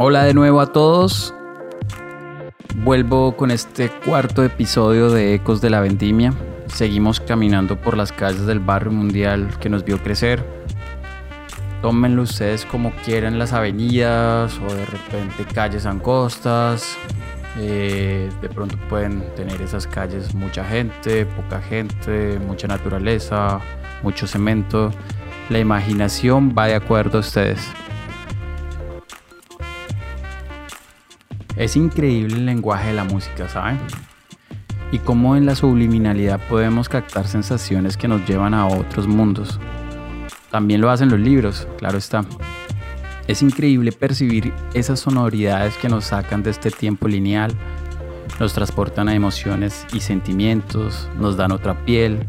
Hola de nuevo a todos. Vuelvo con este cuarto episodio de Ecos de la Vendimia. Seguimos caminando por las calles del barrio mundial que nos vio crecer. Tómenlo ustedes como quieran las avenidas o de repente calles angostas. Eh, de pronto pueden tener esas calles mucha gente, poca gente, mucha naturaleza, mucho cemento. La imaginación va de acuerdo a ustedes. Es increíble el lenguaje de la música, ¿saben? Y cómo en la subliminalidad podemos captar sensaciones que nos llevan a otros mundos. También lo hacen los libros, claro está. Es increíble percibir esas sonoridades que nos sacan de este tiempo lineal, nos transportan a emociones y sentimientos, nos dan otra piel,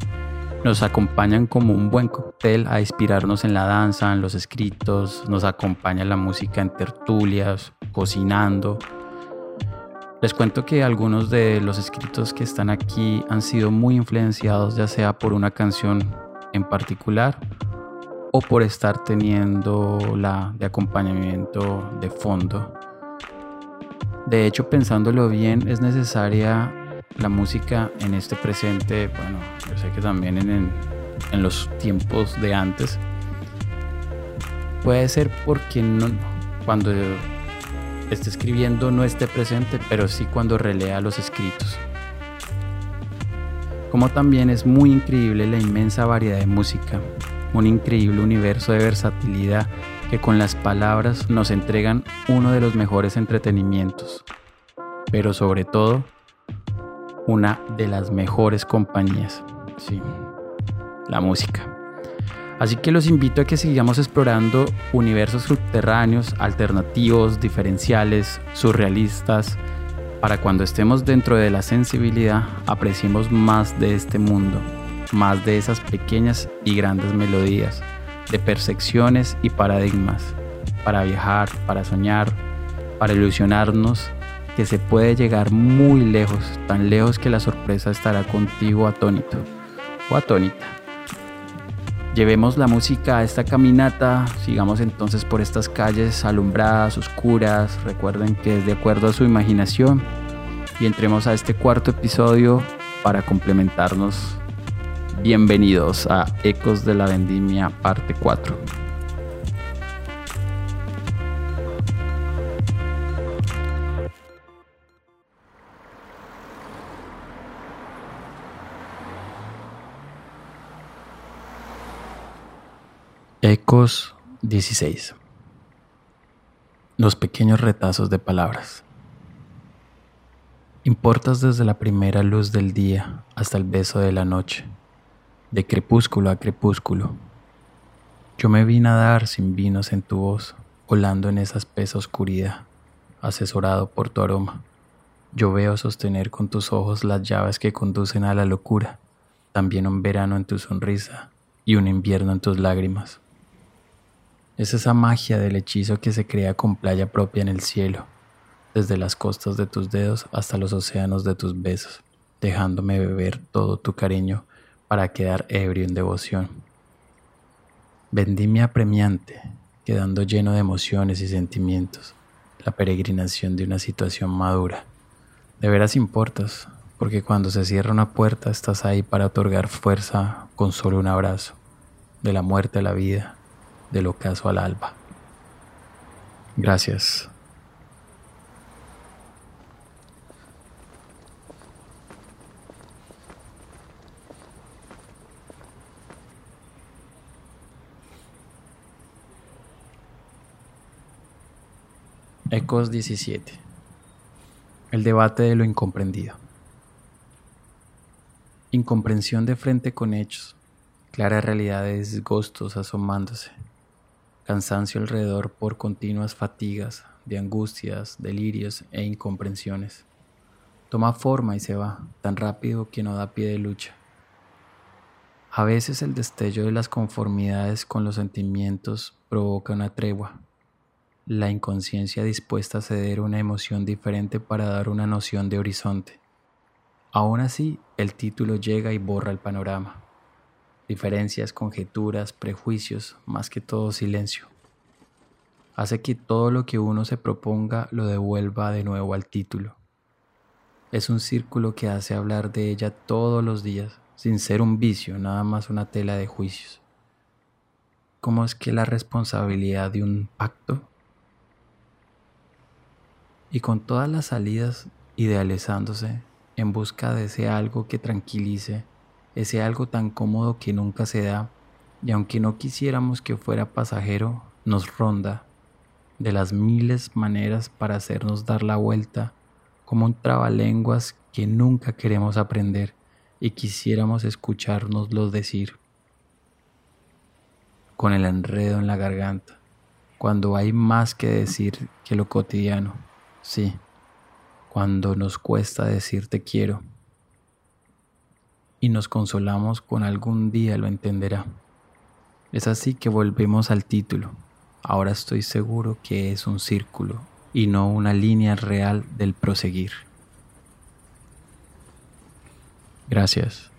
nos acompañan como un buen cóctel a inspirarnos en la danza, en los escritos, nos acompaña la música en tertulias, cocinando, les cuento que algunos de los escritos que están aquí han sido muy influenciados ya sea por una canción en particular o por estar teniendo la de acompañamiento de fondo. De hecho, pensándolo bien, es necesaria la música en este presente, bueno, yo sé que también en, en los tiempos de antes. Puede ser porque cuando esté escribiendo no esté presente, pero sí cuando relea los escritos. Como también es muy increíble la inmensa variedad de música, un increíble universo de versatilidad que con las palabras nos entregan uno de los mejores entretenimientos, pero sobre todo una de las mejores compañías, sí, la música. Así que los invito a que sigamos explorando universos subterráneos, alternativos, diferenciales, surrealistas, para cuando estemos dentro de la sensibilidad apreciemos más de este mundo, más de esas pequeñas y grandes melodías, de percepciones y paradigmas, para viajar, para soñar, para ilusionarnos que se puede llegar muy lejos, tan lejos que la sorpresa estará contigo atónito o atónita. Llevemos la música a esta caminata, sigamos entonces por estas calles alumbradas, oscuras, recuerden que es de acuerdo a su imaginación y entremos a este cuarto episodio para complementarnos. Bienvenidos a Ecos de la Vendimia parte 4. Ecos 16. Los pequeños retazos de palabras. Importas desde la primera luz del día hasta el beso de la noche, de crepúsculo a crepúsculo. Yo me vi nadar sin vinos en tu voz, volando en esa espesa oscuridad, asesorado por tu aroma. Yo veo sostener con tus ojos las llaves que conducen a la locura, también un verano en tu sonrisa y un invierno en tus lágrimas. Es esa magia del hechizo que se crea con playa propia en el cielo, desde las costas de tus dedos hasta los océanos de tus besos, dejándome beber todo tu cariño para quedar ebrio en devoción. Vendimia apremiante, quedando lleno de emociones y sentimientos, la peregrinación de una situación madura. De veras importas, porque cuando se cierra una puerta estás ahí para otorgar fuerza con solo un abrazo, de la muerte a la vida, del ocaso al alba. Gracias. Ecos 17. El debate de lo incomprendido. Incomprensión de frente con hechos, clara realidad de disgustos asomándose cansancio alrededor por continuas fatigas, de angustias, delirios e incomprensiones. Toma forma y se va, tan rápido que no da pie de lucha. A veces el destello de las conformidades con los sentimientos provoca una tregua, la inconsciencia dispuesta a ceder una emoción diferente para dar una noción de horizonte. Aún así, el título llega y borra el panorama diferencias, conjeturas, prejuicios, más que todo silencio. hace que todo lo que uno se proponga lo devuelva de nuevo al título. Es un círculo que hace hablar de ella todos los días, sin ser un vicio, nada más una tela de juicios. ¿Cómo es que la responsabilidad de un pacto? Y con todas las salidas idealizándose en busca de ese algo que tranquilice, ese algo tan cómodo que nunca se da, y aunque no quisiéramos que fuera pasajero, nos ronda de las miles maneras para hacernos dar la vuelta, como un trabalenguas que nunca queremos aprender y quisiéramos escuchárnoslo decir. Con el enredo en la garganta, cuando hay más que decir que lo cotidiano, sí, cuando nos cuesta decir te quiero y nos consolamos con algún día lo entenderá. Es así que volvemos al título. Ahora estoy seguro que es un círculo y no una línea real del proseguir. Gracias.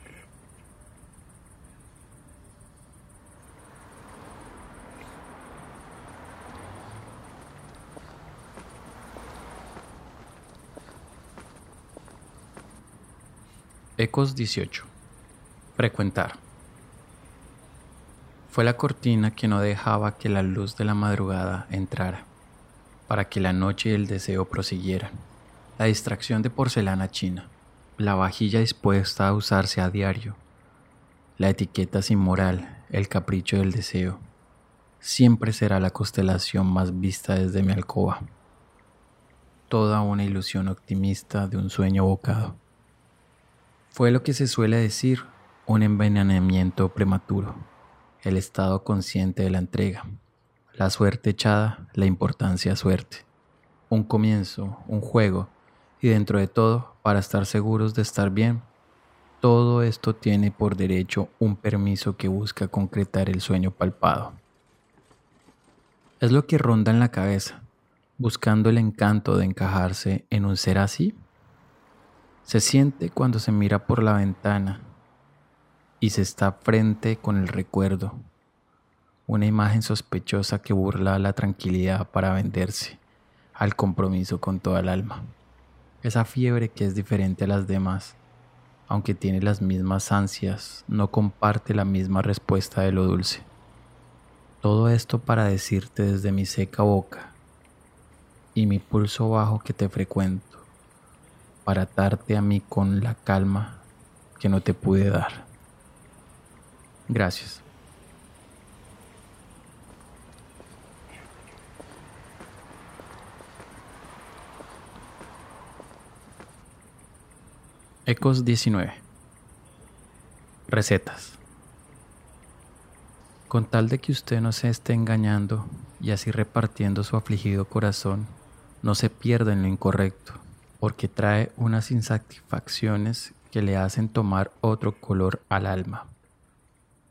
Ecos 18. Frecuentar. Fue la cortina que no dejaba que la luz de la madrugada entrara, para que la noche y el deseo prosiguieran. La distracción de porcelana china, la vajilla dispuesta a usarse a diario, la etiqueta sin moral, el capricho del deseo, siempre será la constelación más vista desde mi alcoba. Toda una ilusión optimista de un sueño bocado. Fue lo que se suele decir un envenenamiento prematuro el estado consciente de la entrega, la suerte echada, la importancia suerte, un comienzo, un juego y dentro de todo, para estar seguros de estar bien, todo esto tiene por derecho un permiso que busca concretar el sueño palpado. Es lo que ronda en la cabeza, buscando el encanto de encajarse en un ser así. Se siente cuando se mira por la ventana y se está frente con el recuerdo, una imagen sospechosa que burla la tranquilidad para venderse al compromiso con toda el alma. Esa fiebre que es diferente a las demás, aunque tiene las mismas ansias, no comparte la misma respuesta de lo dulce. Todo esto para decirte desde mi seca boca y mi pulso bajo que te frecuento, para atarte a mí con la calma que no te pude dar. Gracias. Ecos 19. Recetas. Con tal de que usted no se esté engañando y así repartiendo su afligido corazón, no se pierda en lo incorrecto, porque trae unas insatisfacciones que le hacen tomar otro color al alma.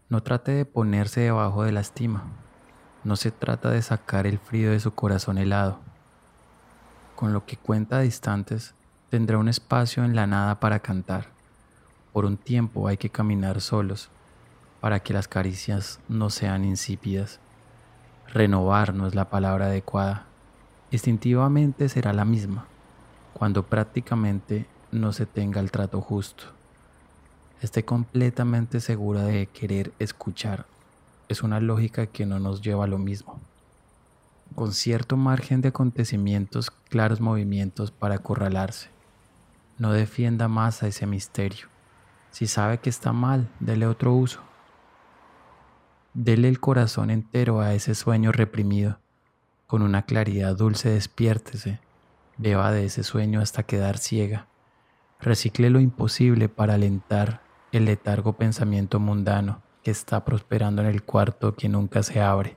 No trate de ponerse debajo de la estima. No se trata de sacar el frío de su corazón helado. Con lo que cuenta distantes, tendrá un espacio en la nada para cantar. Por un tiempo hay que caminar solos para que las caricias no sean insípidas. Renovar no es la palabra adecuada. Instintivamente será la misma, cuando prácticamente no se tenga el trato justo esté completamente segura de querer escuchar. Es una lógica que no nos lleva a lo mismo. Con cierto margen de acontecimientos, claros movimientos para acorralarse. No defienda más a ese misterio. Si sabe que está mal, dele otro uso. Dele el corazón entero a ese sueño reprimido. Con una claridad dulce despiértese. Beba de ese sueño hasta quedar ciega. Recicle lo imposible para alentar el letargo pensamiento mundano que está prosperando en el cuarto que nunca se abre.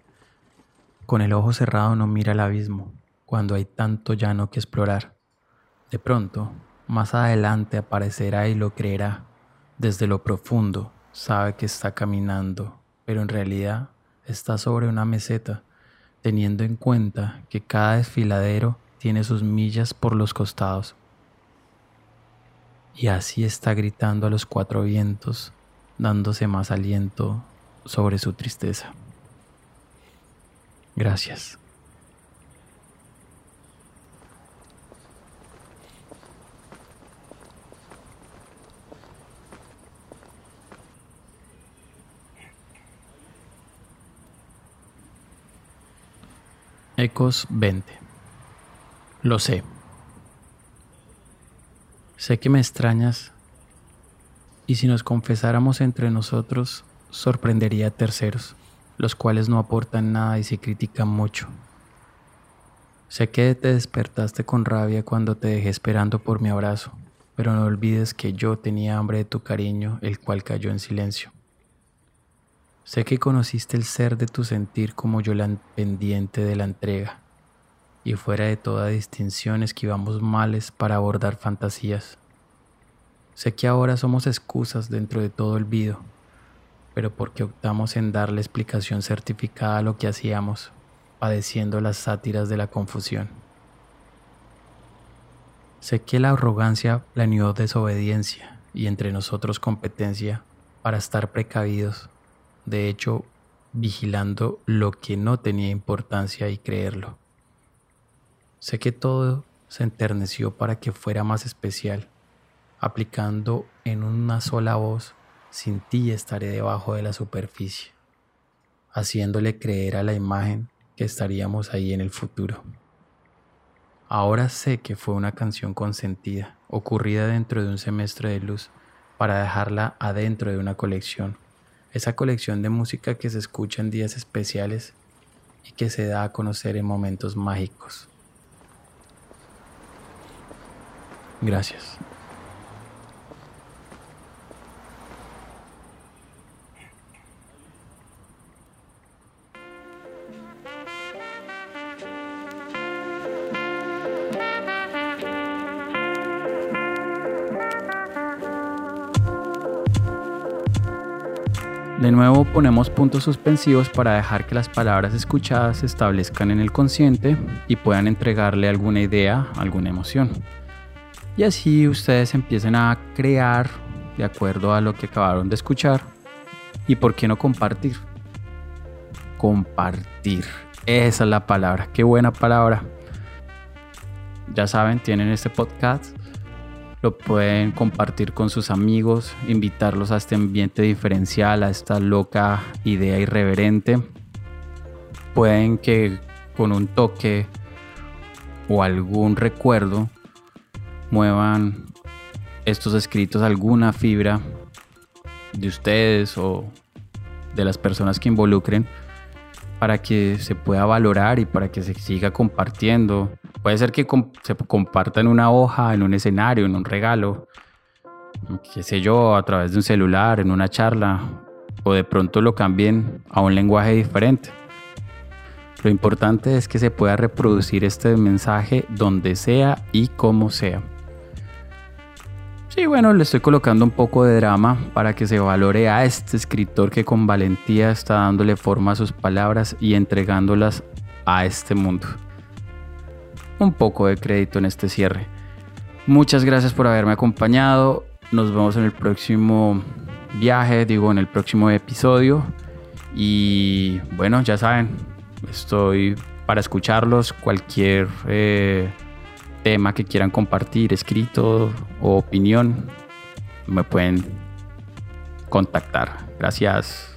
Con el ojo cerrado no mira el abismo, cuando hay tanto llano que explorar. De pronto, más adelante aparecerá y lo creerá. Desde lo profundo sabe que está caminando, pero en realidad está sobre una meseta, teniendo en cuenta que cada desfiladero tiene sus millas por los costados. Y así está gritando a los cuatro vientos, dándose más aliento sobre su tristeza. Gracias. Ecos 20. Lo sé. Sé que me extrañas y si nos confesáramos entre nosotros sorprendería a terceros, los cuales no aportan nada y se critican mucho. Sé que te despertaste con rabia cuando te dejé esperando por mi abrazo, pero no olvides que yo tenía hambre de tu cariño, el cual cayó en silencio. Sé que conociste el ser de tu sentir como yo la pendiente de la entrega, y fuera de toda distinción esquivamos males para abordar fantasías. Sé que ahora somos excusas dentro de todo olvido, pero porque optamos en darle explicación certificada a lo que hacíamos, padeciendo las sátiras de la confusión. Sé que la arrogancia planeó desobediencia y entre nosotros competencia para estar precavidos de hecho, vigilando lo que no tenía importancia y creerlo. Sé que todo se enterneció para que fuera más especial, aplicando en una sola voz, sin ti estaré debajo de la superficie, haciéndole creer a la imagen que estaríamos ahí en el futuro. Ahora sé que fue una canción consentida, ocurrida dentro de un semestre de luz, para dejarla adentro de una colección esa colección de música que se escucha en días especiales y que se da a conocer en momentos mágicos. Gracias. De nuevo ponemos puntos suspensivos para dejar que las palabras escuchadas se establezcan en el consciente y puedan entregarle alguna idea, alguna emoción. Y así ustedes empiecen a crear de acuerdo a lo que acabaron de escuchar. ¿Y por qué no compartir? Compartir. Esa es la palabra. Qué buena palabra. Ya saben, tienen este podcast lo pueden compartir con sus amigos, invitarlos a este ambiente diferencial, a esta loca idea irreverente. Pueden que con un toque o algún recuerdo muevan estos escritos alguna fibra de ustedes o de las personas que involucren para que se pueda valorar y para que se siga compartiendo Puede ser que se comparta en una hoja, en un escenario, en un regalo, qué sé yo, a través de un celular, en una charla, o de pronto lo cambien a un lenguaje diferente. Lo importante es que se pueda reproducir este mensaje donde sea y como sea. Sí, bueno, le estoy colocando un poco de drama para que se valore a este escritor que con valentía está dándole forma a sus palabras y entregándolas a este mundo un poco de crédito en este cierre. Muchas gracias por haberme acompañado. Nos vemos en el próximo viaje, digo, en el próximo episodio. Y bueno, ya saben, estoy para escucharlos. Cualquier eh, tema que quieran compartir, escrito o opinión, me pueden contactar. Gracias.